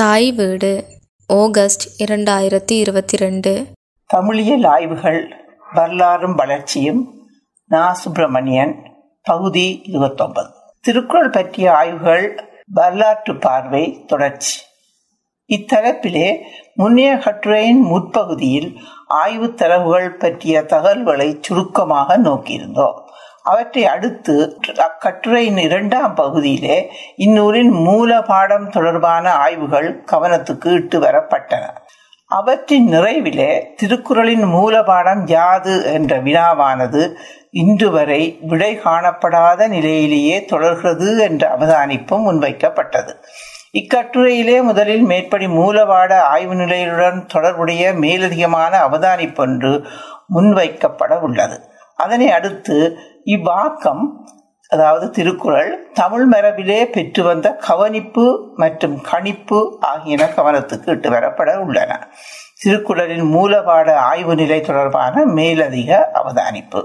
தாய் வீடு ஆகஸ்ட் இரண்டாயிரத்தி இருபத்தி ரெண்டு தமிழியல் ஆய்வுகள் வரலாறும் வளர்ச்சியும் நா. சுப்பிரமணியன் பகுதி இருபத்தொன்பது. திருக்குறள் பற்றிய ஆய்வுகள் வரலாற்று பார்வை தொடர்ச்சி. இத்தரப்பிலே முன்னைய கட்டுரையின் முற்பகுதியில் ஆய்வு தரவுகள் பற்றிய தகவல்களை சுருக்கமாக நோக்கியிருந்தோம். அவற்றை அடுத்து அக்கட்டுரையின் இரண்டாம் பகுதியிலே இந்நூலின் மூல பாடம் தொடர்பான ஆய்வுகள் கவனத்துக்கு இட்டு வரப்பட்டன. அவற்றின் நிறைவிலே திருக்குறளின் மூலபாடம் யாது என்ற வினாவானது இன்று வரை விடை காணப்படாத நிலையிலேயே தொடர்கிறது என்ற அவதானிப்பும் முன்வைக்கப்பட்டது. இக்கட்டுரையிலே முதலில் மேற்படி மூலபாட ஆய்வு நிலையுடன் தொடர்புடைய மேலதிகமான அவதானிப்பொன்று முன்வைக்கப்பட உள்ளது. அதனை அடுத்து இவ்வாக்கம் அதாவது திருக்குறள் தமிழ் மரபிலே பெற்று வந்த கவனிப்பு மற்றும் கணிப்பு ஆகியன கவனத்துக்கு இட்டு வரப்பட உள்ளன. திருக்குறளின் மூலபாட ஆய்வு நிலை தொடர்பான மேலதிக அவதானிப்பு.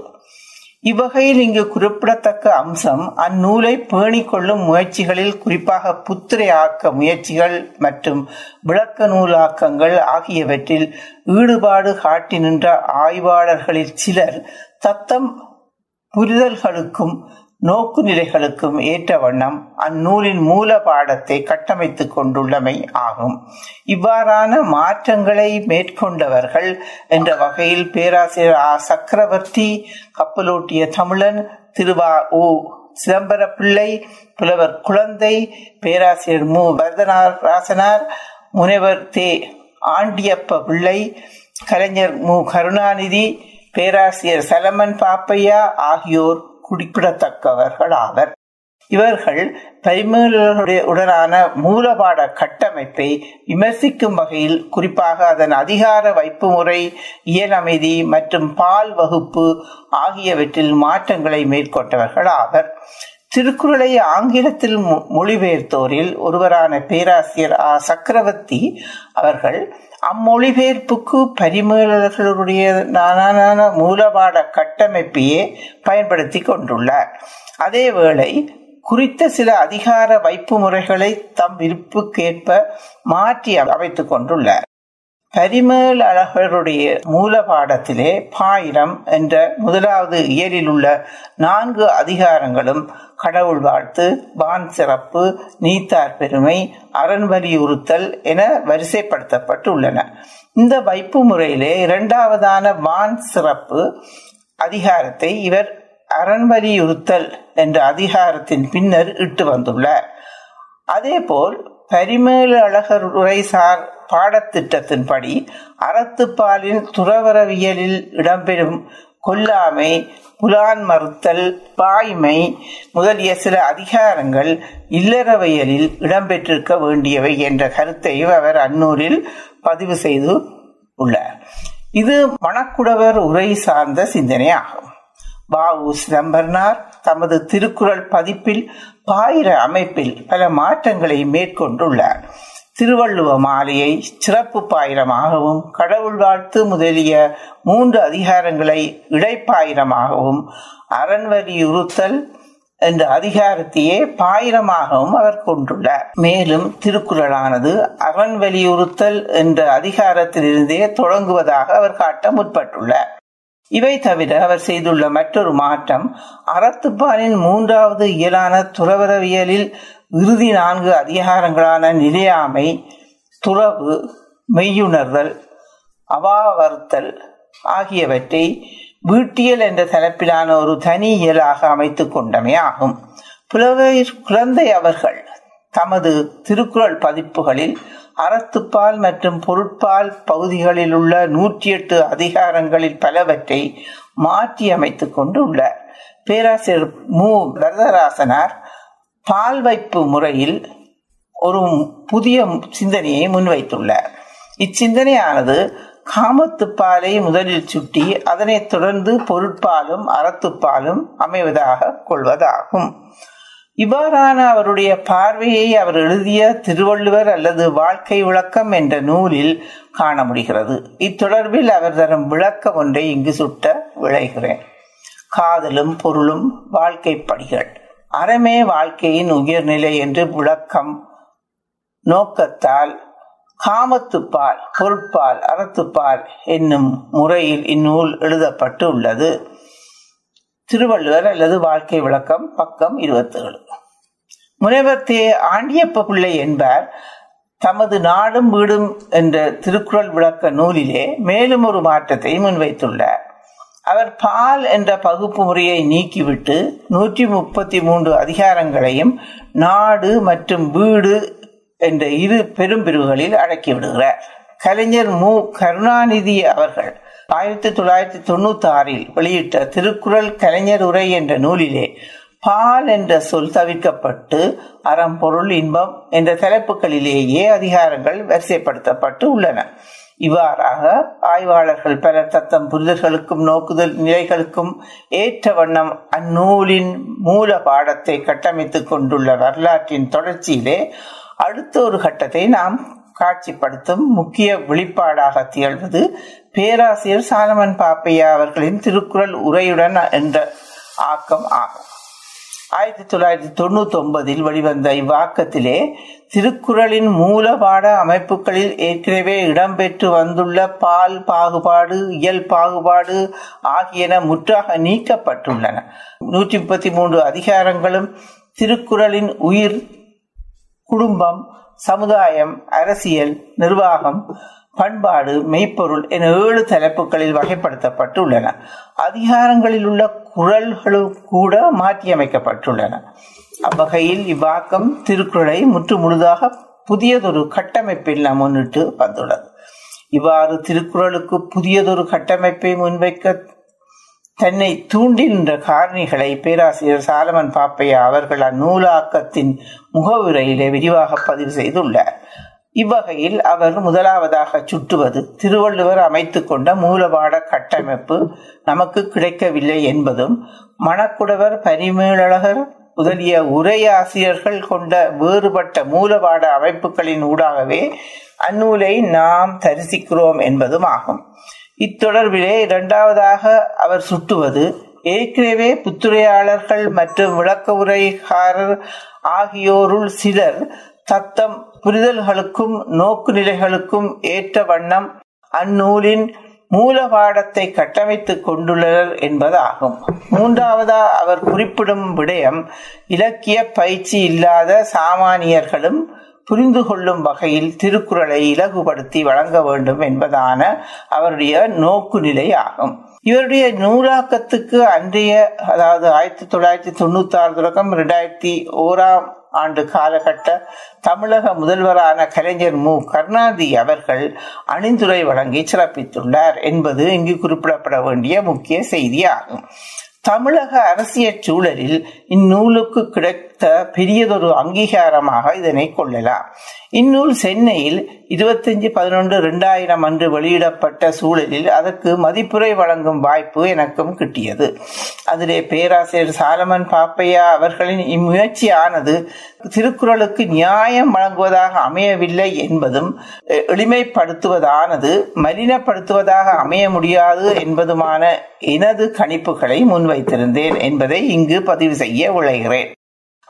இவ்வகையில் இங்கு குறிப்பிடத்தக்க அம்சம் அந்நூலை பேணிக் கொள்ளும் முயற்சிகளில் குறிப்பாக புத்திரை ஆக்க முயற்சிகள் மற்றும் விளக்க நூலாக்கங்கள் ஆகியவற்றில் ஈடுபாடு காட்டி நின்ற ஆய்வாளர்களில் சிலர் தத்தம் புரிதல்களுக்கும் நோக்கு நிலைகளுக்கும் ஏற்ற வண்ணம் அந்நூலின் மூல பாடத்தை கட்டமைத்துக் கொண்டுள்ளமை ஆகும். இவ்வாறான மாற்றங்களை மேற்கொண்டவர்கள் என்ற வகையில் பேராசிரியர் ஆ சக்கரவர்த்தி கப்பலோட்டிய தமிழன் திருவா ஓ சிதம்பர பிள்ளை புலவர் குழந்தை பேராசிரியர் மு. வரதனார் ராசனார் முனைவர் தே. ஆண்டியப்ப பிள்ளை கலைஞர் மு. கருணாநிதி பேராசிரியர் சலமன் பாப்பையா ஆகியோர் குறிப்பிடத்தக்கவர்கள் ஆவர் இவர்கள் உடனான மூலபாட கட்டமைப்பை விமர்சிக்கும் வகையில் குறிப்பாக அதன் அதிகார வைப்பு முறை இயலமைதி மற்றும் பால் வகுப்பு ஆகியவற்றில் மாற்றங்களை மேற்கொண்டவர்கள் ஆவர் திருக்குறளை ஆங்கிலத்தில் மொழிபெயர்த்தோரில் ஒருவரான பேராசிரியர் ஆ. சக்கரவர்த்தி அவர்கள் அம்மொழிபெயர்ப்புக்கு பரிமேலர்களுடைய நானான மூலபாட கட்டமைப்பையே பயன்படுத்தி கொண்டுள்ளார். அதேவேளை குறித்த சில அதிகார வைப்பு முறைகளை தம் விருப்புக்கேற்ப மாற்றி அமைத்துக் கொண்டுள்ளார். பரிமேல் அழகருடைய மூல பாடத்திலே பாயிரம் என்ற முதலாவது இயலில் உள்ள நான்கு அதிகாரங்களும் கடவுள் வாழ்த்து வான் சிறப்பு நீத்தார் பெருமை அரண் வலியுறுத்தல் என வரிசைப்படுத்தப்பட்டுள்ளன. இந்த வைப்பு முறையிலே இரண்டாவதான வான் சிறப்பு அதிகாரத்தை இவர் அரண் வலியுறுத்தல் என்ற அதிகாரத்தின் பின்னர் இட்டு வந்துள்ளார். அதேபோல் பரிமேலழகர் உரைசார் பாடத்திட்டத்தின்படி அறத்துப்பாலின் துறவரவியலில் இடம்பெறும் கொல்லாமை புலான் மறுத்தல் பாய்மை முதலிய சில அதிகாரங்கள் இல்லறவியலில் இடம்பெற்றிருக்க வேண்டியவை என்ற கருத்தையும் அவர் அன்னூரில் பதிவு செய்து உள்ளார். இது மணக்குடவர் உரை சார்ந்த சிந்தனை ஆகும். பாபு சிதம்பரனார் தமது திருக்குறள் பதிப்பில் பாயிர அமைப்பில் பல மாற்றங்களை மேற்கொண்டுள்ளார். திருவள்ளுவ மாலையை சிறப்பு பாயிரமாகவும் கடவுள் வாழ்த்து முதலிய மூன்று அதிகாரங்களை இடைப்பாயிரமாகவும் அரண்வலியுறுத்தல் என்ற அதிகாரத்தையே பாயிரமாகவும் அவர் கொண்டுள்ளார். மேலும் திருக்குறளானது அரண் வலியுறுத்தல் என்ற அதிகாரத்திலிருந்தே தொடங்குவதாக அவர் காட்ட முற்பட்டுள்ளார். இவை தவிர அவர் செய்துள்ள மற்றொரு மாற்றம் அறத்துப்பாலின் மூன்றாவது இயலான துறவரவியலில் இறுதி நான்கு அதிகாரங்களான நிலையாமை துறவு மெய்யுணர்தல் அவாவறுத்தல் ஆகியவற்றை வீட்டியல் என்ற தலைப்பிலான ஒரு தனி இயலாக அமைத்து கொண்டமே ஆகும். புலவை குழந்தை அவர்கள் தமது திருக்குறள் பதிப்புகளில் அறத்துப்பால் மற்றும் பொருட்பால் பகுதிகளில் உள்ள நூற்றி எட்டு அதிகாரங்களில் பலவற்றை மாற்றி அமைத்து கொண்டு உள்ளார் பேராசிரியர் மு. வரதராசனார் பால் வைப்பு முறையில் ஒரு புதிய சிந்தனையை முன்வைத்துள்ளார். இச்சிந்தனையானது காமத்துப்பாலை முதலில் சுட்டி அதனைத் தொடர்ந்து பொருட்பாலும் அறத்துப்பாலும் அமைவதாக கொள்வதாகும். இவ்வாறான அவருடைய பார்வையை அவர் எழுதிய திருவள்ளுவர் அல்லது வாழ்க்கை விளக்கம் என்ற நூலில் காண முடிகிறது. இத்தொடர்பில் அவர் தரும் விளக்கம் ஒன்றை இங்கு சுட்ட விளைகிறேன். காதலும் பொருளும் வாழ்க்கை படிகள். அறமே வாழ்க்கையின் உயர்நிலை என்று விளக்கம் நோக்கத்தால் காமத்துப்பால் பொருட்பால் அறத்துப்பால் என்னும் முறையில் இந்நூல் எழுதப்பட்டு உள்ளது திருவள்ளுவர் அல்லது வாழ்க்கை விளக்கம் பக்கம் இருபத்தி ஏழு முனைவர் தே ஆண்டியப்ப பிள்ளை என்பார். தமது நாடும் வீடும் என்ற திருக்குறள் விளக்க நூலிலே மேலும் ஒரு மாற்றத்தை முன்வைத்துள்ளார். அவர் பால் என்ற பகுப்பு முறையை நீக்கிவிட்டு நூற்றி முப்பத்தி மூன்று அதிகாரங்களையும் நாடு மற்றும் வீடு என்ற இரு பெரும் பிரிவுகளில் அடக்கிவிடுகிறார் கலைஞர் மு. கருணாநிதி அவர்கள் ஆயிரத்தி தொள்ளாயிரத்தி தொண்ணூத்தி ஆறில் வெளியிட்ட திருக்குறள் கலைஞர் உரை என்ற நூலிலே பால் என்ற சொல் தவிர்க்கப்பட்டு அறம் பொருள் இன்பம் என்ற தலைப்புகளிலேயே அதிகாரங்கள் வரிசைப்படுத்தப்பட்டு உள்ளன. இவ்வாறாக ஆய்வாளர்கள் பலர் தத்தம் புரிதல்களுக்கும் நோக்குதல் நிலைகளுக்கும் ஏற்ற வண்ணம் அந்நூலின் மூல பாடத்தை கட்டமைத்துக் கொண்டுள்ள வரலாற்றின் தொடர்ச்சியிலே அடுத்த ஒரு கட்டத்தை நாம் காட்சிப்படுத்தும் முக்கிய வெளிப்பாடாக திகழ்வது பேராசிரியர் சாலமன் பாப்பையா அவர்களின் திருக்குறள் உரையுடன் என்ற ஆக்கம் ஆகும். ஆயிரத்தி தொள்ளாயிரத்தி தொண்ணூத்தி ஒன்பதில் வெளிவந்த இவ்வாக்கத்திலே திருக்குறளின் மூலபாட அமைப்புகளில் ஏற்கனவே இடம்பெற்று வந்துள்ள பால் பாகுபாடு இயல் பாகுபாடு ஆகியன முற்றாக நீக்கப்பட்டுள்ளன. நூற்றி முப்பத்தி மூன்று அதிகாரங்களும் திருக்குறளின் உயிர் குடும்பம் சமுதாயம் அரசியல் நிர்வாகம் பண்பாடு மெய்ப்பொருள் என ஏழு தலைப்புகளில் வகைப்படுத்தப்பட்டுள்ளன. அதிகாரங்களில் உள்ள குரல்களும் கூட மாற்றியமைக்கப்பட்டுள்ளன. அவ்வகையில் இவ்வாக்கம் திருக்குறளை முற்று முழுதாக புதியதொரு கட்டமைப்பில் நாம் முன்னிட்டு வந்துள்ளது. இவ்வாறு திருக்குறளுக்கு புதியதொரு கட்டமைப்பை முன்வைக்க தன்னை தூண்டின்ற காரணிகளை பேராசிரியர் சாலமன் பாப்பையா அவர்கள் அந்நூலாக்கத்தின் முகவுரையிலே விரிவாக பதிவு செய்துள்ளார். இவ்வகையில் அவர் முதலாவதாக சுட்டுவது திருவள்ளுவர் அமைத்து கொண்ட மூலபாட கட்டமைப்பு நமக்கு கிடைக்கவில்லை என்பதும் மணக்குடவர் பரிமேலழகர் முதலிய உரையாசிரியர்கள் கொண்ட வேறுபட்ட மூலபாட அமைப்புகளின் ஊடாகவே அந்நூலை நாம் தரிசிக்கிறோம் என்பதும் ஆகும். இத்தொடர்பிலே இரண்டாவதாக அவர் சுட்டுவது ஏற்கனவே புத்துரையாளர்கள் மற்றும் விளக்க உரைகாரர் ஆகியோருள் சிலர் தத்தம் புரிதல்களுக்கும் நோக்கு நிலைகளுக்கும் ஏற்ற வண்ணம் அந்நூலின் மூல பாடத்தை கட்டமைத்துக் கொண்டுள்ளனர் என்பதாகும். மூன்றாவதா அவர் குறிப்பிடும் விடயம் இலக்கிய பயிற்சி இல்லாத சாமானியர்களும் புரிந்து கொள்ளும் வகையில் திருக்குறளை இலகுபடுத்தி வழங்க வேண்டும் என்பதான அவருடைய நோக்கு நிலை ஆகும் இவருடைய நூலாக்கத்துக்கு அன்றைய அதாவது ஆயிரத்தி தொள்ளாயிரத்தி தொண்ணூத்தி ஆறு தொடக்கம் இரண்டாயிரத்தி ஓராம் ஆண்டு காலகட்ட தமிழக முதல்வரான கலைஞர் மு. கருணாநிதி அவர்கள் அணிந்துரை வழங்கி சிறப்பித்துள்ளார் என்பது இங்கு குறிப்பிடப்பட வேண்டிய முக்கிய செய்தியாகும். தமிழக அரசியல் சூழலில் இந்நூலுக்கு கிடைத்த பெரியதொரு அங்கீகாரமாக இதனை கொள்ளலாம். இந்நூல் சென்னையில் இருபத்தஞ்சு பதினொன்று இரண்டாயிரம் அன்று வெளியிடப்பட்ட சூழலில் அதற்கு மதிப்புரை வழங்கும் வாய்ப்பு எனக்கும் கிட்டியது. அதிலே பேராசிரியர் சாலமன் பாப்பையா அவர்களின் இம்முயற்சியானது திருக்குறளுக்கு நியாயம் வழங்குவதாக அமையவில்லை என்பதும் எளிமைப்படுத்துவதானது மலினப்படுத்துவதாக அமைய முடியாது என்பதுமான எனது கணிப்புகளை முன்வைத்திருந்தேன் என்பதை இங்கு பதிவு செய்ய விளைகிறேன்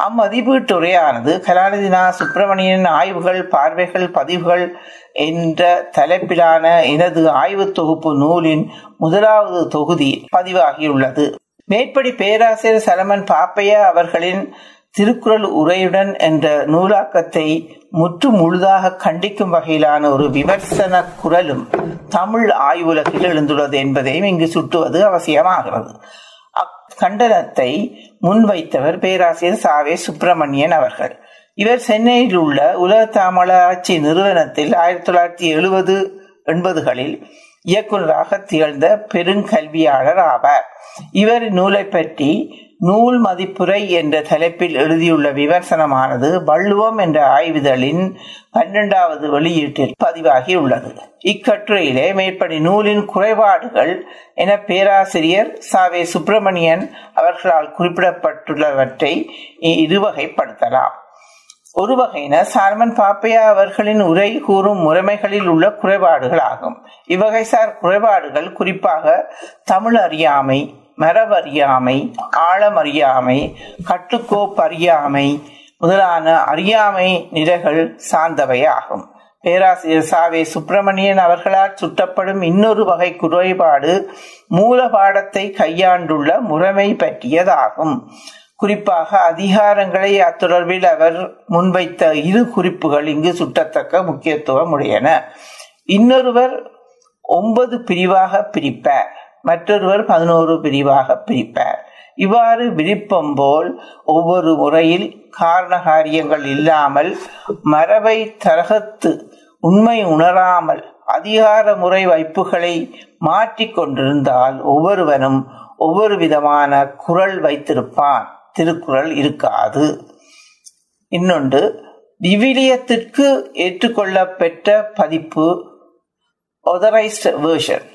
அம்மதிப்பீட்டுரையானது கலாநிதினா சுப்பிரமணியன் ஆய்வுகள் பார்வைகள் பதிவுகள் என்ற தலைப்பிலான எனது ஆய்வு தொகுப்பு நூலின் முதலாவது தொகுதி பதிவாகியுள்ளது. மேற்படி பேராசிரியர் சலமன் பாப்பையா அவர்களின் திருக்குறள் உரையுடன் என்ற நூலாக்கத்தை முற்று முழுதாக கண்டிக்கும் வகையிலான ஒரு விமர்சன குரலும் தமிழ் ஆய்வுலகில் எழுந்துள்ளது என்பதையும் இங்கு சுட்டுவது அவசியமாகிறது. அக்கண்டனத்தை முன்வைத்தவர் பேராசிரியர் சாவே சுப்பிரமணியன் அவர்கள். இவர் சென்னையில் உள்ள உலக தமிழாட்சி நிறுவனத்தில் ஆயிரத்தி தொள்ளாயிரத்தி எழுபது எண்பதுகளில் இயக்குநராக திகழ்ந்த பெருங்கல்வியாளர் ஆவார். இவர் நூலை பற்றி நூல் மதிப்புரை என்ற தலைப்பில் எழுதியுள்ள விமர்சனமானது வள்ளுவம் என்ற ஆய்விதழின் பன்னெண்டாவது வெளியீட்டில் பதிவாகி உள்ளது. இக்கட்டுரையிலே மேற்படி நூலின் குறைபாடுகள் என பேராசிரியர் சாவே சுப்பிரமணியன் அவர்களால் குறிப்பிடப்பட்டுள்ளவற்றை இருவகைப்படுத்தலாம். ஒரு வகையினர் சார்மன் பாப்பையா அவர்களின் உரை கூறும் முறைமைகளில் உள்ள குறைபாடுகள் ஆகும். இவ்வகைசார் குறைபாடுகள் குறிப்பாக தமிழ் அறியாமை மரபறியாமை ஆழமறியாமை கட்டுக்கோப்பறியாமை முதலான அறியாமை நிலைகள் சார்ந்தவையாகும். பேராசிரியர் சாவே சுப்பிரமணியன் அவர்களால் சுட்டப்படும் இன்னொரு வகை குறைபாடு மூல பாடத்தை கையாண்டுள்ள முறைமை பற்றியதாகும். குறிப்பாக அதிகாரங்களை அத்தொடர்பில் அவர் முன்வைத்த இரு குறிப்புகள் இங்கு சுட்டத்தக்க முக்கியத்துவம் உடையன. இன்னொருவர் ஒன்பது பிரிவாக பிரிப்பார். மற்றொருவர் பதினோரு பிரிவாக பிரிப்பார். இவ்வாறு விருப்பம் போல் ஒவ்வொரு முறையில் காரணகாரியங்கள் இல்லாமல் மரபை தரகத்து உண்மை உணராமல் அதிகார முறை வைப்புகளை மாற்றி கொண்டிருந்தால் ஒவ்வொருவனும் ஒவ்வொரு விதமான குரல் வைத்திருப்பான். திருக்குறள் இருக்காது. இன்னொன்று விவிலியத்திற்கு ஏற்றுக்கொள்ளப்பெற்ற பதிப்பு ஒதரைஸ்ட் வேர்ஷன்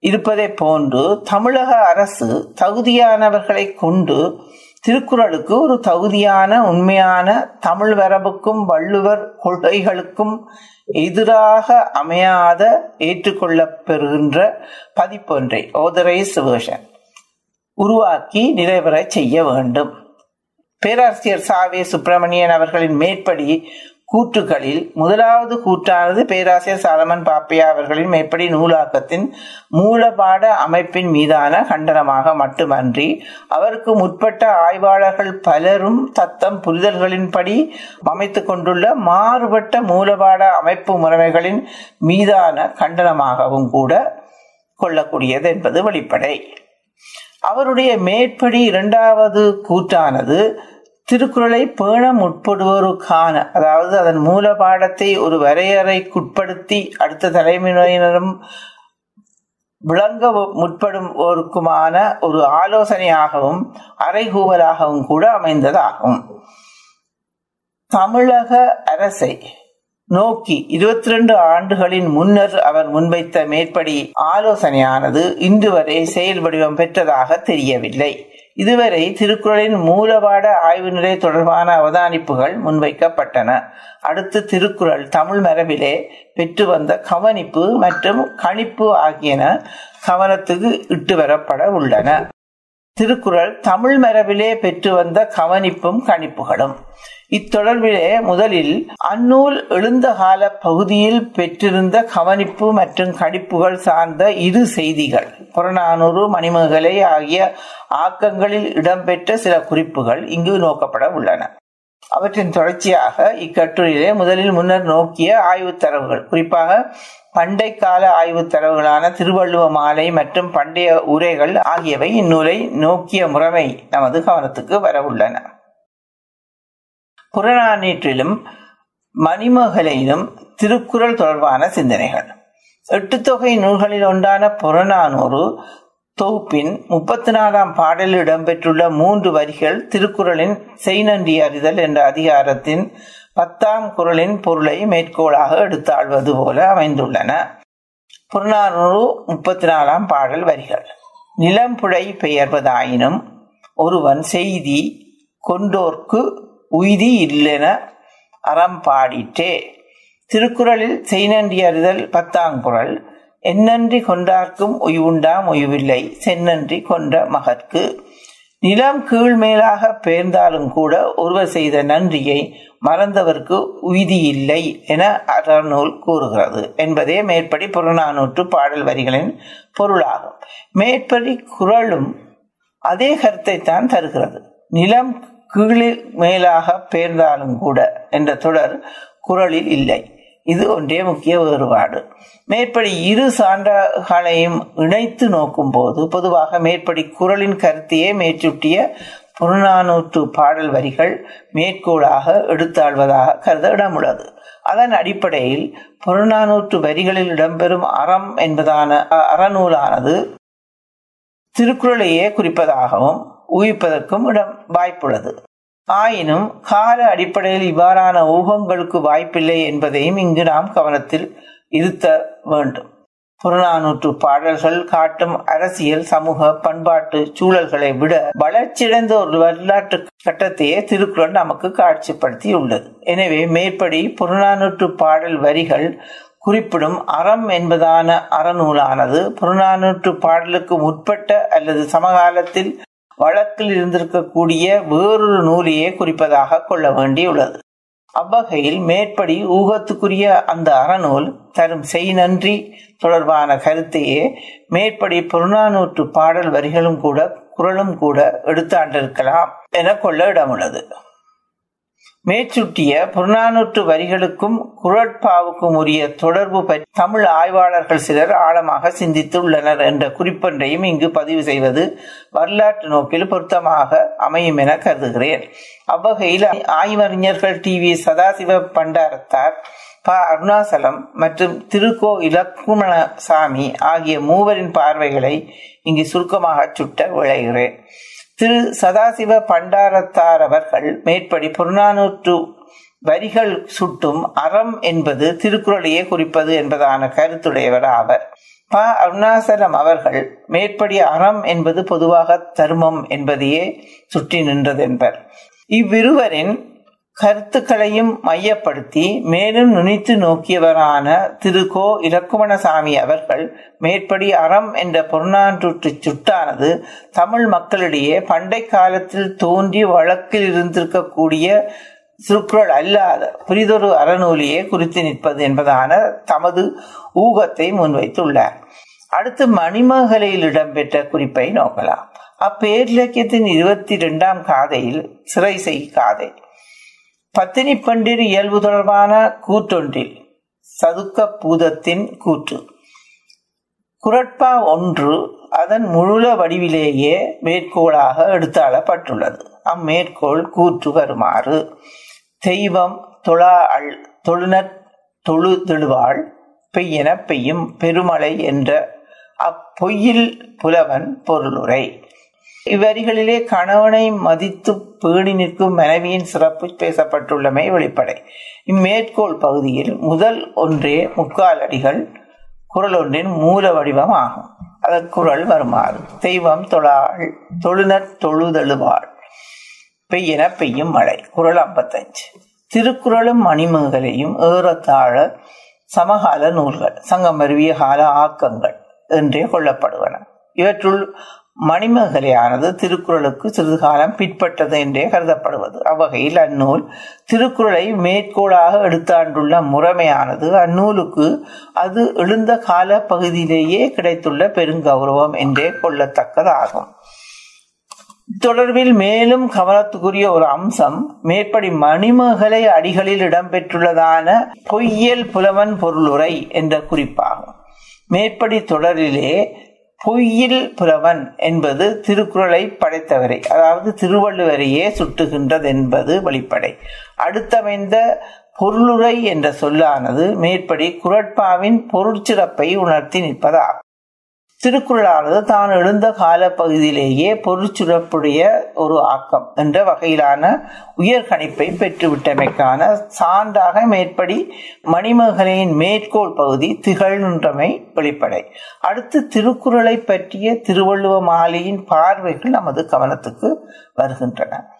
இருப்பதை போன்று தமிழக அரசு தகுதியானவர்களை கொண்டு திருக்குறளுக்கு ஒரு தகுதியான உண்மையான தமிழ் வரவுக்கும் வள்ளுவர் கொள்கைகளுக்கும் எதிராக அமையாத ஏற்றுக்கொள்ளப்பெறுகின்ற பதிப்பொன்றை ஓதரைஸ் வேர்ஷன் உருவாக்கி நிறைவேற செய்ய வேண்டும். பேராசிரியர் சாவே சுப்பிரமணியன் அவர்களின் மேற்படி கூற்றுகளில் முதலாவது கூற்றானது பேராசிரியர் சாலமன் பாப்பையா அவர்களின் மேற்படி நூலாக்கத்தின் மூலபாட அமைப்பின் மீதான கண்டனமாக மட்டுமன்றி அவருக்கு முற்பட்ட ஆய்வாளர்கள் பலரும் தத்தம் புரிதல்களின்படி அமைத்து கொண்டுள்ள மாறுபட்ட மூலபாட அமைப்பு முறைமைகளின் மீதான கண்டனமாகவும் கூட கொள்ளக்கூடியது என்பது வெளிப்படை. அவருடைய மேற்படி இரண்டாவது கூற்றானது திருக்குறளை பேண முற்படுவோருக்கான அதாவது அதன் மூல பாடத்தை ஒரு வரையறைக்குட்படுத்தி அடுத்த தலைமுறையினரும் விளங்க முற்படுவோருக்குமான ஒரு ஆலோசனையாகவும் அறைகூவலாகவும் கூட அமைந்ததாகும். தமிழக அரசை நோக்கி இருபத்தி ரெண்டு ஆண்டுகளின் முன்னர் அவர் முன்வைத்த மேற்படி ஆலோசனையானது இன்று வரை செயல் வடிவம் பெற்றதாக தெரியவில்லை. இதுவரை திருக்குறளின் மூலபாட ஆய்வு நிலை தொடர்பான அவதானிப்புகள் முன்வைக்கப்பட்டன. அடுத்து திருக்குறள் தமிழ் மரபிலே பெற்று வந்த கவனிப்பு மற்றும் கணிப்பு ஆகியன கவனத்துக்கு இட்டு வரப்பட உள்ளன. திருக்குறள் தமிழ் மரபிலே பெற்று வந்த கவனிப்பும் கணிப்புகளும். இத்தொடர்பிலே முதலில் அந்நூல் எழுந்த கால பகுதியில் பெற்றிருந்த கவனிப்பு மற்றும் கணிப்புகள் சார்ந்த இரு செய்திகள் புறநானூறு மணிமகலை ஆகிய ஆக்கங்களில் இடம்பெற்ற சில குறிப்புகள் இங்கு நோக்கப்பட உள்ளன. அவற்றின் தொடர்ச்சியாக இக்கட்டுரையிலே முதலில் முன்னர் நோக்கிய ஆய்வுத் தரவுகள். குறிப்பாக பண்டை கால ஆய்வுத் தரவுகளான திருவள்ளுவ மாலை மற்றும் பண்டைய உரைகள் ஆகியவை இந்நூலை நோக்கிய முறைமை நமது கவனத்துக்கு வரவுள்ளன. புறநானீற்றிலும் மணிமகலையிலும் திருக்குறள் தொடர்பான சிந்தனைகள். எட்டு தொகை நூல்களில் ஒன்றான புறநானூறு தொகுப்பின் முப்பத்தி நாலாம் பாடலில் இடம்பெற்றுள்ள மூன்று வரிகள் திருக்குறளின் செய்நன்றி அறிதல் என்ற அதிகாரத்தின் பத்தாம் குரலின் பொருளை மேற்கோளாக எடுத்தாழ்வது போல அமைந்துள்ளன. புறநானூறு முப்பத்தி நாலாம் பாடல் வரிகள். நிலம்புழை பெயர்வதாயினும் ஒருவன் செய்தி கொண்டோர்க்கு உய்தி இல்லென அறம்பாடிற்றே திருக்குறளில் செய்நன்றி அறிதல் பத்தாம் குரல் என்னன்றி கொண்டார்க்கும் உய்வுண்டாம் உய்வில்லை சென்னன்றி கொண்ட மகற்கு. நிலம் கீழ் மேலாக பெயர்ந்தாலும் கூட ஒருவர் செய்த நன்றியை மறந்தவர்க்கு உய்தி இல்லை என அறநூல் கூறுகிறது. என்பதே மேற்படி புறநானூற்று பாடல் வரிகளின் பொருளாகும். மேற்படி குரலும் அதே கருத்தை தான் தருகிறது. நிலம் கீழில் மேலாக பெயர்ந்தாலும் கூட என்ற தொடர் குரலில் இல்லை. இது ஒன்றே முக்கிய வேறுபாடு. மேற்படி இரு சான்றுகளையும் இணைத்து நோக்கும் போது பொதுவாக மேற்படி குரலின் கருத்தையே மேற்சுட்டிய புறநானூற்று பாடல் வரிகள் மேற்கோளாக எடுத்தாழ்வதாக கருத இடமுள்ளது. அதன் அடிப்படையில் புறநானூற்று வரிகளில் இடம்பெறும் அறம் என்பதான அறநூலானது திருக்குறளையே குறிப்பதாகவும் ஊகிப்பதற்கும் இடம் வாய்ப்புள்ளது. ஆயினும் கால அடிப்படையில் இவ்வாறான ஊகங்களுக்கு வாய்ப்பில்லை என்பதையும் இங்கு நாம் கவனத்தில் இருத்த வேண்டும். புறநானூற்று பாடல்கள் காட்டும் அரசியல் சமூக பண்பாட்டு சூழல்களை விட வளர்ச்சியடைந்த ஒரு வரலாற்று கட்டத்தையே திருக்குறள் நமக்கு காட்சிப்படுத்தி உள்ளது எனவே மேற்படி புறநானூற்று பாடல் வரிகள் குறிப்பிடும் அறம் என்பதான அறநூலானது புறநானூற்று பாடலுக்கு முற்பட்ட அல்லது சமகாலத்தில் வழக்கில் இருந்திருக்கக்கூடிய வேறொரு நூலையே குறிப்பதாக கொள்ள வேண்டியுள்ளது. அவ்வகையில் மேற்படி ஊகத்துக்குரிய அந்த அறநூல் தரும் செய் நன்றி தொடர்பான கருத்தையே மேற்படி புறநானூற்று பாடல் வரிகளும் கூட குரலும் கூட எடுத்தாண்டிருக்கலாம் என கொள்ள இடமுள்ளது. மேற்சுட்டிய புறநானூற்று வரிகளுக்கும் குரட்பாவுக்கும் உரிய தொடர்பு பற்றி தமிழ் ஆய்வாளர்கள் சிலர் ஆழமாக சிந்தித்துள்ளனர் என்ற குறிப்பொன்றையும் இங்கு பதிவு செய்வது வரலாற்று நோக்கில் பொருத்தமாக அமையும் என கருதுகிறேன். அவ்வகையில் ஆய்வறிஞர்கள் டி. வி. சதாசிவ பண்டாரத்தார் ப. அருணாசலம் மற்றும் திருக்கோ. இலக்குமணசாமி ஆகிய மூவரின் பார்வைகளை இங்கு சுருக்கமாக சுட்ட விளைகிறேன். திரு சதாசிவ பண்டாரத்தார் அவர்கள் மேற்படி புறநானூற்று வரிகள் சுட்டும் அறம் என்பது திருக்குறளையே குறிப்பது என்பதான கருத்துடையவர் ஆவர். ப. அருணாசலம் அவர்கள் மேற்படி அறம் என்பது பொதுவாக தர்மம் என்பதையே சுற்றி நின்றதென்பர். இவ்விருவரின் கருத்துக்களையும் மையப்படுத்தி மேலும் நுனித்து நோக்கியவரான திரு கோ இலக்குமணசாமி அவர்கள் மேற்படி அறம் என்ற புறநானூற்று சுட்டானது தமிழ் மக்களிடையே பண்டை காலத்தில் தோன்றி வழக்கில் இருந்திருக்கக்கூடிய திருக்குறள் அல்லாத புரிதொரு அறநூலியே குறித்து நிற்பது என்பதான தமது ஊகத்தை முன்வைத்துள்ளார். அடுத்து மணிமகலையில் இடம்பெற்ற குறிப்பை நோக்கலாம். அப்பேரிலக்கியத்தின் இருபத்தி இரண்டாம் காதையில் சிறை செய் காதை. பத்தினி பண்டிர் இயல்பு தொடர்பான கூற்றொன்றில் சதுக்க பூதத்தின் கூற்று. குரட்பா ஒன்று அதன் முழுல வடிவிலேயே மேற்கோளாக எடுத்தாளப்பட்டுள்ளது. அம்மேற்கோள் கூற்று வருமாறு தெய்வம் தொழா அள் தொழுநற் தொழு தெழுவாள் பெய்யென பெய்யும் பெருமழை என்ற அப்பொய்யில் புலவன் பொருளுரை. இவ்வரிகளிலே கணவனை மதித்து பேணி நிற்கும் மனைவியின் சிறப்பு பேசப்பட்டுள்ளமை வெளிப்படை. இம்மேற்கோள் பகுதியில் முதல் ஒன்றே முக்கால் அடிகள் குரல் ஒன்றின் மூல வடிவம் ஆகும். அதற்குரல் வருமாறு தெய்வம் தொழாள் தொழுநர் தொழுதழுவாள் பெய்யென பெய்யும் மழை குரல் ஐம்பத்தஞ்சு. திருக்குறளும் மணிமேகலையும் ஏறத்தாழ சமகால நூல்கள் சங்கம் அருவிய கால ஆக்கங்கள் என்றே கொள்ளப்படுவன. இவற்றுள் மணிமேகலையானது திருக்குறளுக்கு சிறிது காலம் பிற்பட்டது என்றே கருதப்படுவது. அவ்வகையில் அந்நூல் திருக்குறளை மேற்கோளாக எடுத்தாண்டுள்ள முறைமையானது அந்நூலுக்கு அது எழுந்த கால பகுதியிலேயே கிடைத்துள்ள பெருங்கௌரவம் என்றே கொள்ளத்தக்கதாகும். தொடர்பில் மேலும் கவனத்துக்குரிய ஒரு அம்சம் மேற்படி மணிமகளை அடிகளில் இடம்பெற்றுள்ளதான பொய்யல் புலவன் பொருளுரை என்ற குறிப்பாகும். மேற்படி தொடரிலே பொய்யில் புலவன் என்பது திருக்குறளை படைத்தவரை. அதாவது திருவள்ளுவரையே சுட்டுகின்றது என்பது வெளிப்படை. அடுத்தமைந்த பொருளுரை என்ற சொல்லானது மேற்படி குரட்பாவின் பொருட்சிறப்பை உணர்த்தி நிற்பதாகும். திருக்குறளானது தான் எழுந்த கால பகுதியிலேயே பொருட்சுரப்புடைய ஒரு ஆக்கம் என்ற வகையிலான உயர்கணிப்பை பெற்றுவிட்டமைக்கான சான்றாக மேற்படி மணிமகலையின் மேற்கோள் பகுதி திகழ்கின்றமை வெளிப்படை. அடுத்து திருக்குறளை பற்றிய திருவள்ளுவ மாலையின் பார்வைகள் நமது கவனத்துக்கு வருகின்றன.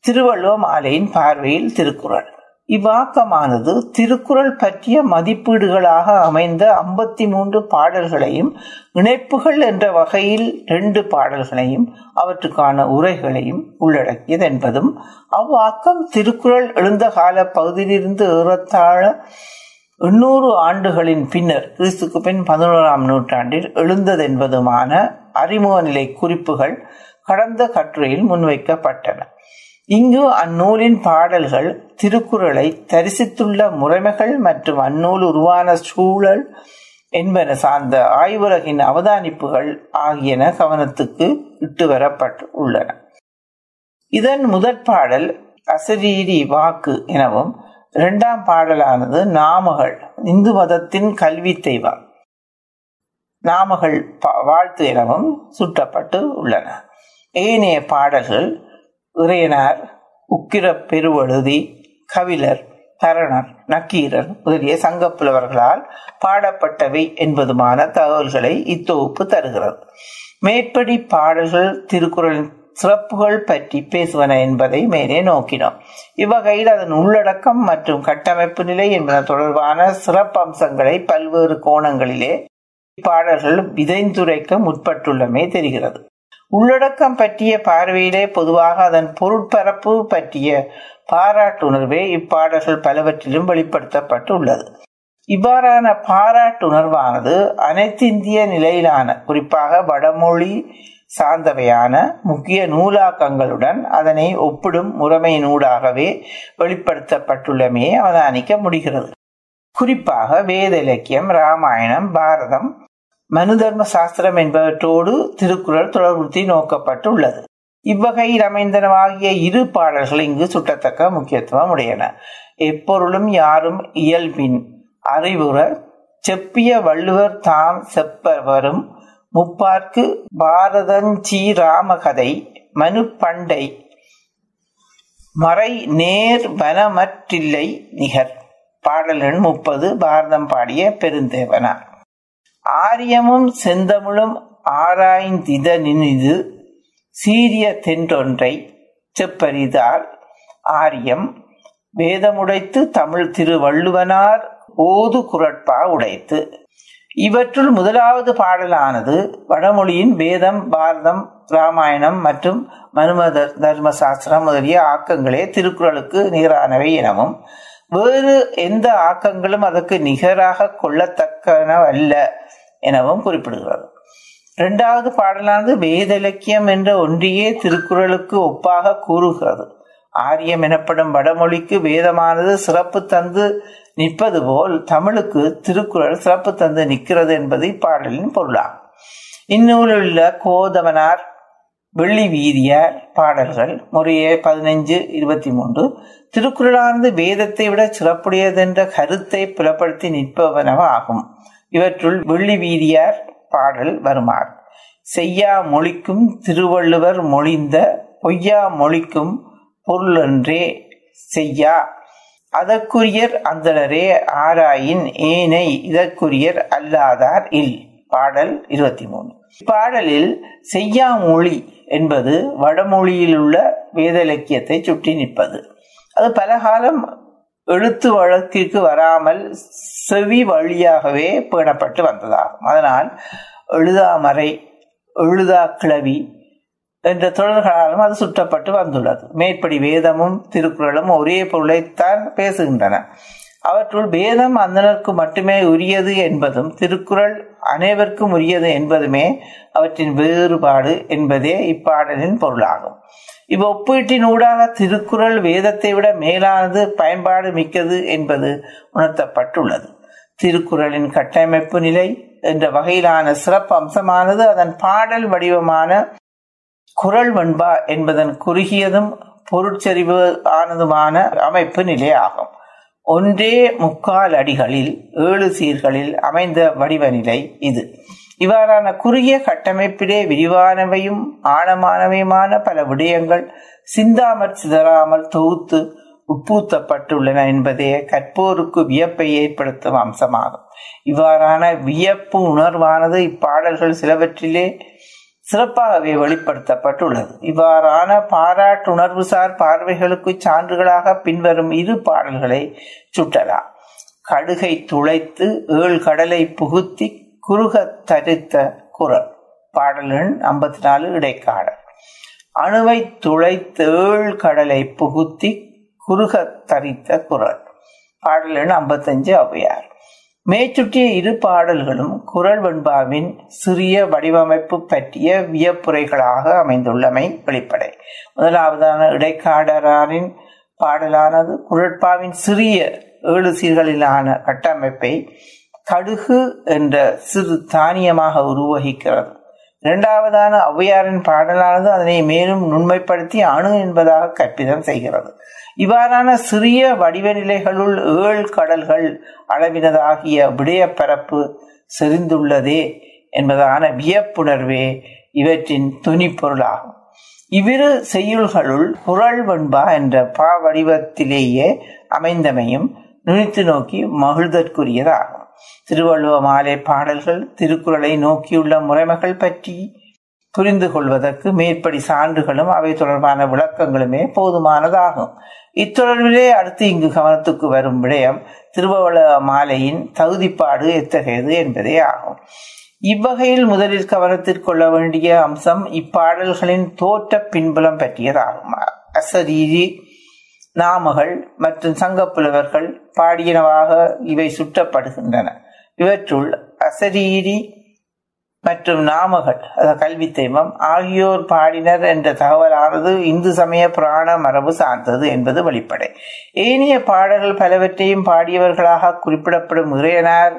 திருவள்ளுவ மாலையின் பார்வையில் திருக்குறள். இவ்வாக்கமானது திருக்குறள் பற்றிய மதிப்பீடுகளாக அமைந்த ஐம்பத்தி மூன்று பாடல்களையும் இணைப்புகள் என்ற வகையில் ரெண்டு பாடல்களையும் அவற்றுக்கான உரைகளையும் உள்ளடக்கியது என்பதும் அவ்வாக்கம் திருக்குறள் எழுந்த கால பகுதியிலிருந்து ஏறத்தாழ எண்ணூறு ஆண்டுகளின் பின்னர் கிறிஸ்துக்கு பின் பதினோராம் நூற்றாண்டில் எழுந்ததென்பதுமான அறிமுக நிலை குறிப்புகள் கடந்த கட்டுரையில் முன்வைக்கப்பட்டன. இங்கு அந்நூலின் பாடல்கள் திருக்குறளை தரிசித்துள்ள முறைமைகள் மற்றும் அந்நூல் உருவான சூழல் என்பன சார்ந்த ஆய்வுலகின் அவதானிப்புகள் ஆகியன கவனத்துக்கு இட்டு வரப்பட்டு உள்ளன இதன் முதற் பாடல் அசரீரி வாக்கு எனவும் இரண்டாம் பாடலானது நாமகள் இந்து மதத்தின் கல்வி தெய்வம் நாமகள் வாழ்த்து எனவும் சுட்டப்பட்டு உள்ளன. ஏனைய பாடல்கள் இறையனார் உக்கிர பெருவழுதி கவிழர் தரணர் நக்கீரர் முதலிய சங்கப்புலவர்களால் பாடப்பட்டவை என்பதுமான தகவல்களை இத்தொகுப்பு தருகிறது. மேற்படி பாடல்கள் திருக்குறளின் சிறப்புகள் பற்றி பேசுவன என்பதை மேலே நோக்கினோம். இவ்வகையில் அதன் உள்ளடக்கம் மற்றும் கட்டமைப்பு நிலை என்பன தொடர்பான சிறப்பம்சங்களை பல்வேறு கோணங்களிலே இப்பாடல்கள் விதைந்துரைக்க முற்பட்டுள்ளமே தெரிகிறது. உள்ளடக்கம் பற்றிய பார்வையிலே பொதுவாக அதன் பொருட்பரப்பு பற்றிய பாராட்டுணர்வே இப்பாடல்கள் பலவற்றிலும் வெளிப்படுத்தப்பட்டுள்ளது. இவ்வாறான பாராட்டுணர்வானது அனைத்திந்திய நிலையிலான குறிப்பாக வடமொழி சார்ந்தவையான முக்கிய நூலாக்கங்களுடன் அதனை ஒப்பிடும் முறைமையினூடாகவே வெளிப்படுத்தப்பட்டுள்ளமே அவதானிக்க முடிகிறது. குறிப்பாக வேத இலக்கியம் ராமாயணம் பாரதம் மனு தர்ம சாஸ்திரம் என்பவற்றோடு திருக்குறள் தொடர்புறுத்தி நோக்கப்பட்டுள்ளது. இவ்வகையில் அமைந்தனவாகிய இரு பாடல்கள் இங்கு சுட்டத்தக்க முக்கியத்துவம் உடையன எப்பொருளும் யாரும் இயல்பின் அறிவுற செப்பிய வள்ளுவர் தாம் செப்பவரும் முப்பார்க்கு பாரதஞ்சி ராமகதை மனு பண்டை மறை நேர் வனமற்றில்லை நிகர். பாடல் எண் முப்பது பாரதம் பாடிய பெருந்தேவனார். ஆரியமும் செந்தமிழும் ஆராய்ந்தித நினிது சீரிய தென்றொன்றை செப்பறிதார் ஆரியம். வேதமுடைத்து தமிழ் திருவள்ளுவனார் ஓது குரட்பா உடைத்து. இவற்றுள் முதலாவது பாடலானது வடமொழியின் வேதம் பாரதம் ராமாயணம் மற்றும் மனும தர்ம சாஸ்திரம் முதலிய ஆக்கங்களே திருக்குறளுக்கு நிகரானவை எனவும். வேறு எந்த ஆக்கங்களும் அதற்கு நிகராக கொள்ளத்தக்கனவல்ல. எனவும் குறிப்பிடுகிறது. இரண்டாவது பாடலானது வேத இலக்கியம் என்ற ஒன்றியே திருக்குறளுக்கு ஒப்பாக கூறுகிறது. ஆரியம் எனப்படும் வடமொழிக்கு வேதமானது சிறப்பு தந்து நிற்பது போல் தமிழுக்கு திருக்குறள் சிறப்பு தந்து நிற்கிறது என்பது இப்பாடலின் பொருளாகும். இந்நூலில் உள்ள கோதவனார் வெள்ளி வீதியார் பாடல்கள் முறையே பதினைஞ்சு இருபத்தி மூன்று திருக்குறளானது வேதத்தை விட சிறப்புடையதென்ற கருத்தை புலப்படுத்தி நிற்பவனவாகும். இவற்றுள் வெள்ளி வீதியார் பாடல் வருமாறு செய்யா மொழிக்கும் திருவள்ளுவர் மொழிந்த பொய்யா மொழிக்கும் பொருளன்றே செய்யா. அதற்குரியர் அந்தனரே ஆராயின் ஏனை இதற்குரியர் அல்லாதார் இல். பாடல் இருபத்தி மூணு இப்பாடலில் செய்யா மொழி என்பது வடமொழியில் உள்ள வேத இலக்கியத்தை சுற்றி நிற்பது. அது பலகாலம் எழுத்து வழக்கிற்கு வராமல் செவி வழியாகவே பேணப்பட்டு வந்ததாகும். அதனால் எழுதாமறை எழுதா கிளவி என்ற தொடர்களாலும் அது சுட்டப்பட்டு வந்துள்ளது. மேற்படி வேதமும் திருக்குறளும் ஒரே பொருளைத்தான் பேசுகின்றன. அவற்றுள் வேதம் அந்தனருக்கு மட்டுமே உரியது என்பதும் திருக்குறள் அனைவருக்கும் உரியது என்பதுமே அவற்றின் வேறுபாடு என்பதே இப்பாடலின் பொருளாகும். இவ்வொப்பீட்டின் ஊடாக திருக்குறள் வேதத்தை விட மேலானது பயன்பாடு மிக்கது என்பது உணர்த்தப்பட்டுள்ளது. திருக்குறளின் கட்டமைப்பு நிலை என்ற வகையிலான சிறப்பு அம்சமானது அதன் பாடல் வடிவமான குரல் வெண்பா என்பதன் குறுகியதும் பொருட்செறிவு ஆனதுமான அமைப்பு நிலையாகும். ஒன்றே முக்கால் அடிகளில் ஏழு சீர்களில் அமைந்த வடிவ நிலை இது. இவ்வாறான குறுகிய கட்டமைப்பிலே விரிவானவையும் ஆழமானவையுமான பல விடயங்கள் சிந்தாமற் சிதறாமல் தொகுத்து உட்பூத்தப்பட்டுள்ளன என்பதே கற்போருக்கு வியப்பை ஏற்படுத்தும் அம்சமாகும். இவ்வாறான வியப்பு உணர்வானது இப்பாடல்கள் சிலவற்றிலே சிறப்பாகவே வெளிப்படுத்தப்பட்டுள்ளது. இவ்வாறான பாராட்டுணர்வுசார் பார்வைகளுக்கு சான்றுகளாக பின்வரும் இரு பாடல்களை சுட்டலாம் கடுகை துளைத்து ஏழு கடலை புகுத்தி குறுக தரித்த குரல். பாடல் எண் ஐம்பத்தி நாலு இடைக்காடல். அணுவை துளைத்து ஏழு கடலை புகுத்தி குறுக தரித்த குரல். பாடல் எண் ஐம்பத்தஞ்சு ஔவையார். மேற்சுற்றிய இரு பாடல்களும் குரல் வெண்பாவின் சிறிய வடிவமைப்பு பற்றிய வியப்புரைகளாக அமைந்துள்ளமை வெளிப்படை. முதலாவதான இடைக்காடராரின் பாடலானது குரட்பாவின் சிறிய ஏழு சீர்களிலான கட்டமைப்பை கடுகு என்ற சிறு தானியமாக உருவகிக்கிறது. இரண்டாவதான ஔவையாரின் பாடலானது அதனை மேலும் நுண்மைப்படுத்தி அணு என்பதாக கற்பிதம் செய்கிறது. இவ்வாறான சிறிய வடிவ நிலைகளுள் ஏழு கடல்கள் அளவினதாகிய விடயப்பரப்பு செறிந்துள்ளதே என்பதான வியப்புணர்வே இவற்றின் துணிப்பொருளாகும். இவ்விரு செய்யுள்களுள் குரல் வெண்பா என்ற பா வடிவத்திலேயே அமைந்தமையும் நுனித்து நோக்கி மகிழ்தற்குரியதாகும். திருவள்ளுவ மாலை பாடல்கள் திருக்குறளை நோக்கியுள்ள முறைமைகள் பற்றி புரிந்து கொள்வதற்கு மேற்படி சான்றுகளும் அவை தொடர்பான விளக்கங்களுமே போதுமானதாகும். இத்தொடர்பிலே அடுத்து இங்கு கவனத்துக்கு வரும் விடயம் திருவள்ளுவ மாலையின் தகுதிப்பாடு எத்தகையது என்பதே ஆகும். இவ்வகையில் முதலில் கவனத்திற்கொள்ள வேண்டிய அம்சம் இப்பாடல்களின் தோற்ற பின்புலம் பற்றியதாகும்? அசரீரி நாமகள் மற்றும் சங்கப்புலவர்கள் பாடியனவாக இவை சுட்டப்படுகின்றன இவற்றுள் அசரீரி மற்றும் நாமகள் அதாவது கல்வி தெய்வம் ஆகியோர் பாடினர் என்ற தகவலானது இந்து சமய புராண மரபு சார்ந்தது என்பது வெளிப்படை. ஏனைய பாடல்கள் பலவற்றையும் பாடியவர்களாக குறிப்பிடப்படும் இறையனார்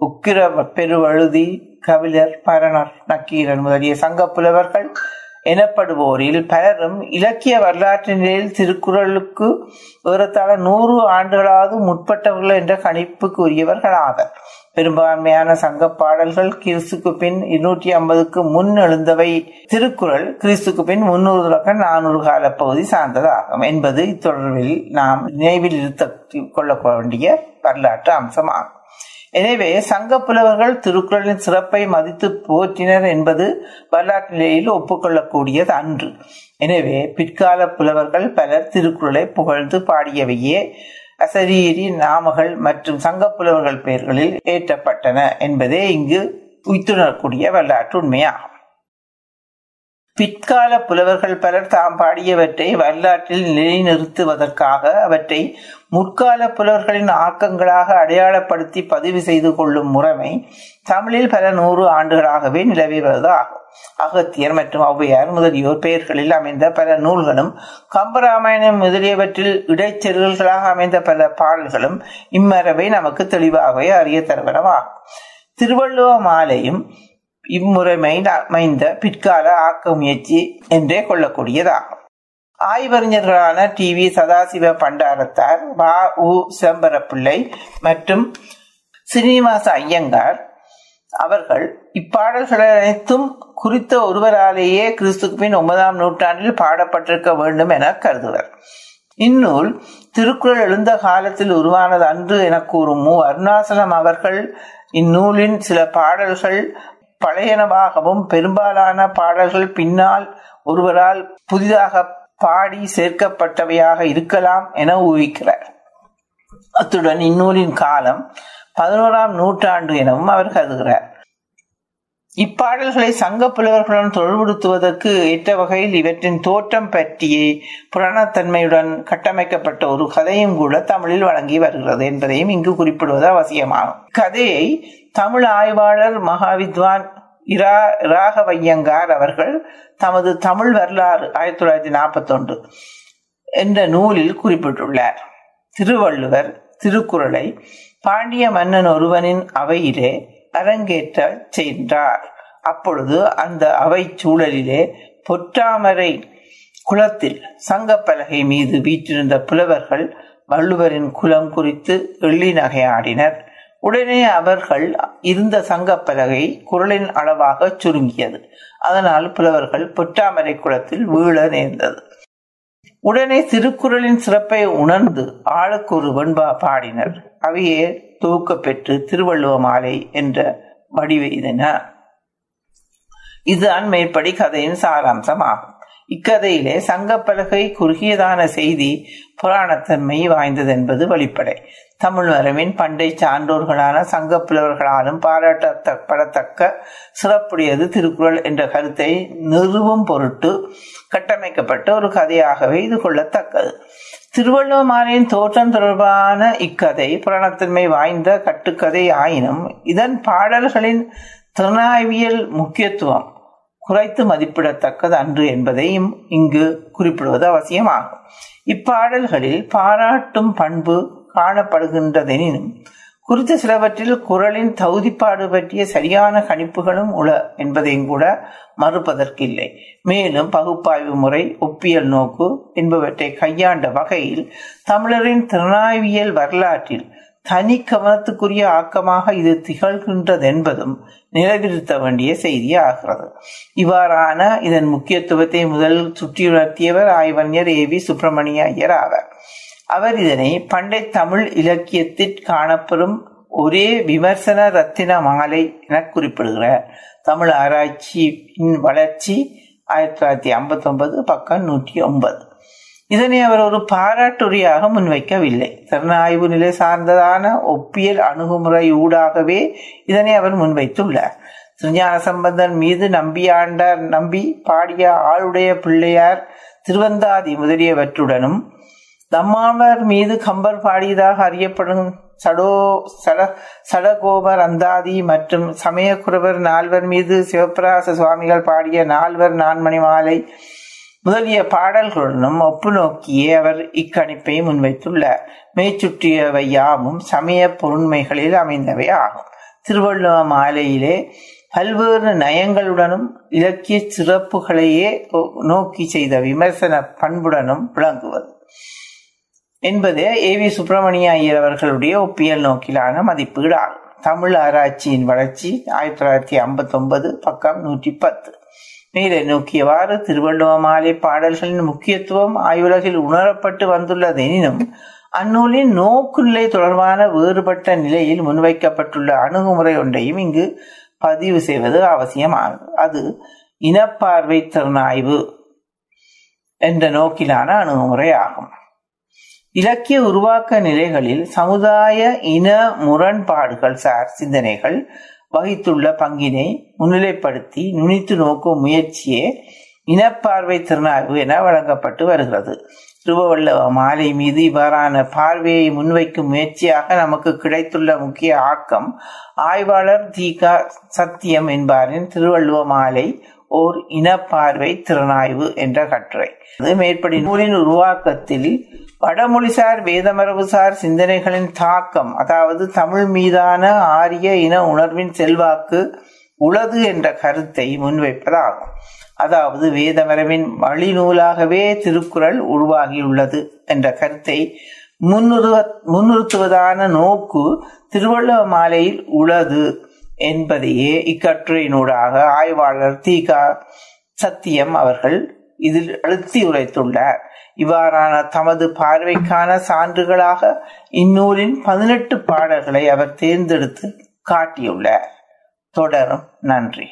உக்கிர பெருவழுதி கவிழர் பரணர் நக்கீரன் முதலிய சங்க புலவர்கள் எனப்படுவோரில் பலரும் இலக்கிய வரலாற்றினில் திருக்குறளுக்கு ஏறத்தாழ நூறு ஆண்டுகளாவது முற்பட்டவர்கள் என்ற கணிப்புக்கு உரியவர்களாவர் பெரும்பான்மையான சங்க பாடல்கள் கிறிஸ்துக்கு பின் இருநூற்றி ஐம்பதுக்கு முன் எழுந்தவை. திருக்குறள் கிறிஸ்துக்கு பின் முன்னூறு தொடக்கம் நானூறு கால பகுதி சார்ந்ததாகும் என்பது இத்தொடர்பில் நாம் நினைவில் இருத்த கொள்ள வேண்டிய வரலாற்று அம்சமாகும். எனவே சங்க புலவர்கள் திருக்குறளின் சிறப்பை மதித்து போற்றினர் என்பது வரலாற்று நிலையில் ஒப்புக்கொள்ளக்கூடியது அன்று. எனவே பிற்கால புலவர்கள் பலர் திருக்குறளை புகழ்ந்து பாடியவையே அசரீரி நாமகள் மற்றும் சங்க புலவர்கள் பெயர்களில் ஏற்றப்பட்டன என்பதே இங்கு உய்த்துணரக்கூடிய வரலாற்று உண்மையாகும். பிற்கால புலவர்கள் பலர் தாம் பாடியவற்றை வரலாற்றில் நிலைநிறுத்துவதற்காக அவற்றை முற்கால புலவர்களின் ஆக்கங்களாக அடையாளப்படுத்தி பதிவு செய்து கொள்ளும் முறைமை தமிழில் பல நூறு ஆண்டுகளாகவே நிலவுவது ஆகும் அகத்தியர் மற்றும் ஔவையார் முதலியோர் பெயர்களில் அமைந்த பல நூல்களும் கம்பராமாயணம் முதலியவற்றில் இடைச்செருகல்களாக அமைந்த பல பாடல்களும் இம்மரபை நமக்கு தெளிவாகவே அறிய தருவனமாகும் திருவள்ளுவ மாலையும் இம்முறைமை அமைந்த பிற்கால ஆக்க முயற்சி என்றே கொள்ளக்கூடியதாகும். ஆய்வறிஞர்களான டி. வி. சதாசிவ பண்டாரத்தார் வ. உ. சிதம்பரப்பிள்ளை மற்றும் ஸ்ரீனிவாச ஐயங்கார் அவர்கள் இப்பாடல்கள் அனைத்தும் குறித்த ஒருவராலேயே கிறிஸ்துக்கு பின் ஒன்பதாம் நூற்றாண்டில் பாடப்பட்டிருக்க வேண்டும் என கருதுவர். இந்நூல் திருக்குறள் எழுந்த காலத்தில் உருவானது அன்று என கூறும் மு அருணாசலம் அவர்கள் இந்நூலின் சில பாடல்கள் பழையனவாகவும் பெரும்பாலான பாடல்கள் பின்னால் ஒருவரால் புதிதாக பாடி சேர்க்கப்பட்டவையாக இருக்கலாம் என ஊகிக்கிறார். அத்துடன் இந்நூலின் காலம் பதினோராம் நூற்றாண்டு எனவும் அவர் கருதுகிறார். இப்பாடல்களை சங்க புலவர்களுடன் தொழில்படுத்துவதற்கு ஏற்ற வகையில் இவற்றின் தோற்றம் பற்றியே புராணத்தன்மையுடன் கட்டமைக்கப்பட்ட ஒரு கதையும் கூட தமிழில் வழங்கி வருகிறது என்பதையும் இங்கு குறிப்பிடுவது அவசியமாகும். கதையை தமிழ் ஆய்வாளர் மகாவித்வான் இரா ராகவையங்கார் அவர்கள் தமது தமிழ் வரலாறு ஆயிரத்தி தொள்ளாயிரத்தி நாற்பத்தி ஒன்று என்ற நூலில் குறிப்பிட்டுள்ளார். திருவள்ளுவர் திருக்குறளை பாண்டிய மன்னன் ஒருவனின் அவையிலே அரங்கேற்ற சென்றார் அப்பொழுது அந்த அவை சூழலிலே பொற்றாமரை குளத்தில் சங்கப்பலகை மீது வீற்றிருந்த புலவர்கள் வள்ளுவரின் குலம் குறித்து எள்ளி நகையாடினர். உடனே அவர்கள் இருந்த சங்கப்பலகை குரலின் அளவாக சுருங்கியது. அதனால் புலவர்கள் பொற்றாமரை குளத்தில் வீழ நேர்ந்தது. உடனே திருக்குறளின் சிறப்பை உணர்ந்து ஆளுக்கு ஒரு வெண்பா பாடினர். அவையே துவக்க பெற்று திருவள்ளுவ மாலை என்ற வடிவெய்தன இதுதான் மேற்படி கதையின் சாராம்சம் ஆகும் இக்கதையிலே சங்கப்பலகை குறுகியதான செய்தி புராணத்தன்மை வாய்ந்தது என்பது வெளிப்படை. தமிழ் மரபின் பண்டை சான்றோர்களான சங்கப்புலவர்களாலும் பாராட்டப்படத்தக்க சிறப்புடையது திருக்குறள் என்ற கருத்தை நிறுவும் பொருட்டு கட்டமைக்கப்பட்ட ஒரு கதையாகவே இது கொள்ளத்தக்கது. திருவள்ளுவமாரின் தோற்றம் தொடர்பான இக்கதை புராணத்தன்மை வாய்ந்த கட்டுக்கதை ஆயினும் இதன் பாடல்களின் திறனாய்வியல் முக்கியத்துவம் குறைத்து மதிப்பிடத்தக்கது அன்று என்பதையும் இங்கு குறிப்பிடுவது அவசியமாகும். இப்பாடல்களில் பாராட்டும் பண்பு காணப்படுகின்றதெனினும் குறித்த சிலவற்றில் குரலின் தகுதிப்பாடு பற்றிய சரியான கணிப்புகளும் உள என்பதையும் கூட மறுப்பதற்கில்லை. மேலும் பகுப்பாய்வு முறை ஒப்பியல் நோக்கு என்பவற்றை கையாண்ட வகையில் தமிழரின் திறனாய்வியல் வரலாற்றில் தனி கவனத்துக்குரிய ஆக்கமாக இது திகழ்கின்றது என்பதும் நிலைநிறுத்த வேண்டிய செய்தி ஆகிறது இவ்வாறான இதன் முக்கியத்துவத்தை முதல் சுற்றியுணர்த்தியவர் ஆய்வஞர் ஏ வி சுப்பிரமணிய ஐயர் ஆவார். அவர் இதனை பண்டை தமிழ் இலக்கியத்தில் காணப்பெறும் ஒரே விமர்சன ரத்தின மாலை என குறிப்பிடுகிறார். தமிழ் ஆராய்ச்சியின் வளர்ச்சி ஆயிரத்தி தொள்ளாயிரத்தி ஐம்பத்தி ஒன்பது பக்கம் நூற்றி ஒன்பது. இதனை அவர் ஒரு பாராட்டுரையாக முன்வைக்கவில்லை. திறனாய்வு நிலை சார்ந்ததான ஒப்பியல் அணுகுமுறை ஊடாகவே இதனை அவர் முன்வைத்துள்ளார். திருஞான சம்பந்தன் மீது நம்பியாண்டார் நம்பி பாடிய ஆளுடைய பிள்ளையார் திருவந்தாதி முதலியவற்றுடனும் தம்மாவர் மீது கம்பர் பாடியதாக அறியப்படும் சடோ சட சடகோபர் அந்தாதி மற்றும் சமயக்குறவர் நால்வர் மீது சிவபிராச சுவாமிகள் பாடிய நால்வர் நான்மணி மாலை முதலிய பாடல்களுடனும் ஒப்பு நோக்கியே அவர் இக்கணிப்பை முன்வைத்துள்ளார். மேய்ச்சுற்றியவை யாவும் சமய பொருண்மைகளில் அமைந்தவை ஆகும். திருவள்ளுவ மாலையிலே பல்வேறு நயங்களுடனும் இலக்கிய சிறப்புகளையே நோக்கி செய்த விமர்சன பண்புடனும் விளங்குவது. என்பது ஏ வி சுப்பிரமணிய ஐயர் அவர்களுடைய ஒப்பியல் நோக்கிலான மதிப்பீடு ஆகும் தமிழ் ஆராய்ச்சியின் வளர்ச்சி ஆயிரத்தி தொள்ளாயிரத்தி ஐம்பத்தி ஒன்பது பக்கம் நூற்றி பத்து. மேலே நோக்கியவாறு திருவள்ளுவ மாலை பாடல்களின் முக்கியத்துவம் ஆய்வுலகில் உணரப்பட்டு வந்துள்ளதெனினும் அந்நூலின் நோக்குநிலை தொடர்பான வேறுபட்ட நிலையில் முன்வைக்கப்பட்டுள்ள அணுகுமுறை ஒன்றையும் இங்கு பதிவு செய்வது அவசியமானது. அது இனப்பார்வை திறனாய்வு என்ற நோக்கிலான அணுகுமுறை ஆகும் இலக்கிய உருவாக்க நிலைகளில் சமுதாய இன முரண்பாடுகள் சார் சிந்தனைகள் வகித்துள்ள பங்கினை முன்னிலைப்படுத்தி நுனித்து நோக்கும் முயற்சியே இனப்பார்வை திறனாய்வு என வழங்கப்பட்டு வருகிறது. திருவள்ளுவ மாலை மீது இவ்வாறான பார்வையை முன்வைக்கும் முயற்சியாக நமக்கு கிடைத்துள்ள முக்கிய ஆக்கம் ஆய்வாளர் தீகா சத்தியம் என்பாரின் திருவள்ளுவ மாலை ஓர் இனப்பார்வை திறனாய்வு என்ற கட்டுரை. மேற்படி நூலின் உருவாக்கத்தில் வடமொழிசார் வேதமரபுசார் சிந்தனைகளின் தாக்கம் அதாவது தமிழ் மீதான ஆரிய இன உணர்வின் செல்வாக்கு உளது என்ற கருத்தை முன்வைப்பதாகும். அதாவது வேதமரபின் வழிநூலாகவே திருக்குறள் உருவாகியுள்ளது என்ற கருத்தை முன்னிறுவ முன்னிறுத்துவதான நோக்கு திருவள்ளுவ மாலையில் உளது என்பதையே இக்கட்டுரையினூடாக ஆய்வாளர் தீகா சத்தியம் அவர்கள் இதில் அழுத்தி உரைத்துள்ளார். இவ்வாறான தமது பார்வைக்கான சான்றுகளாக இந்நூலின் பதினெட்டு பாடல்களை அவர் தேர்ந்தெடுத்து காட்டியுள்ளார். தொடரும் நன்றி.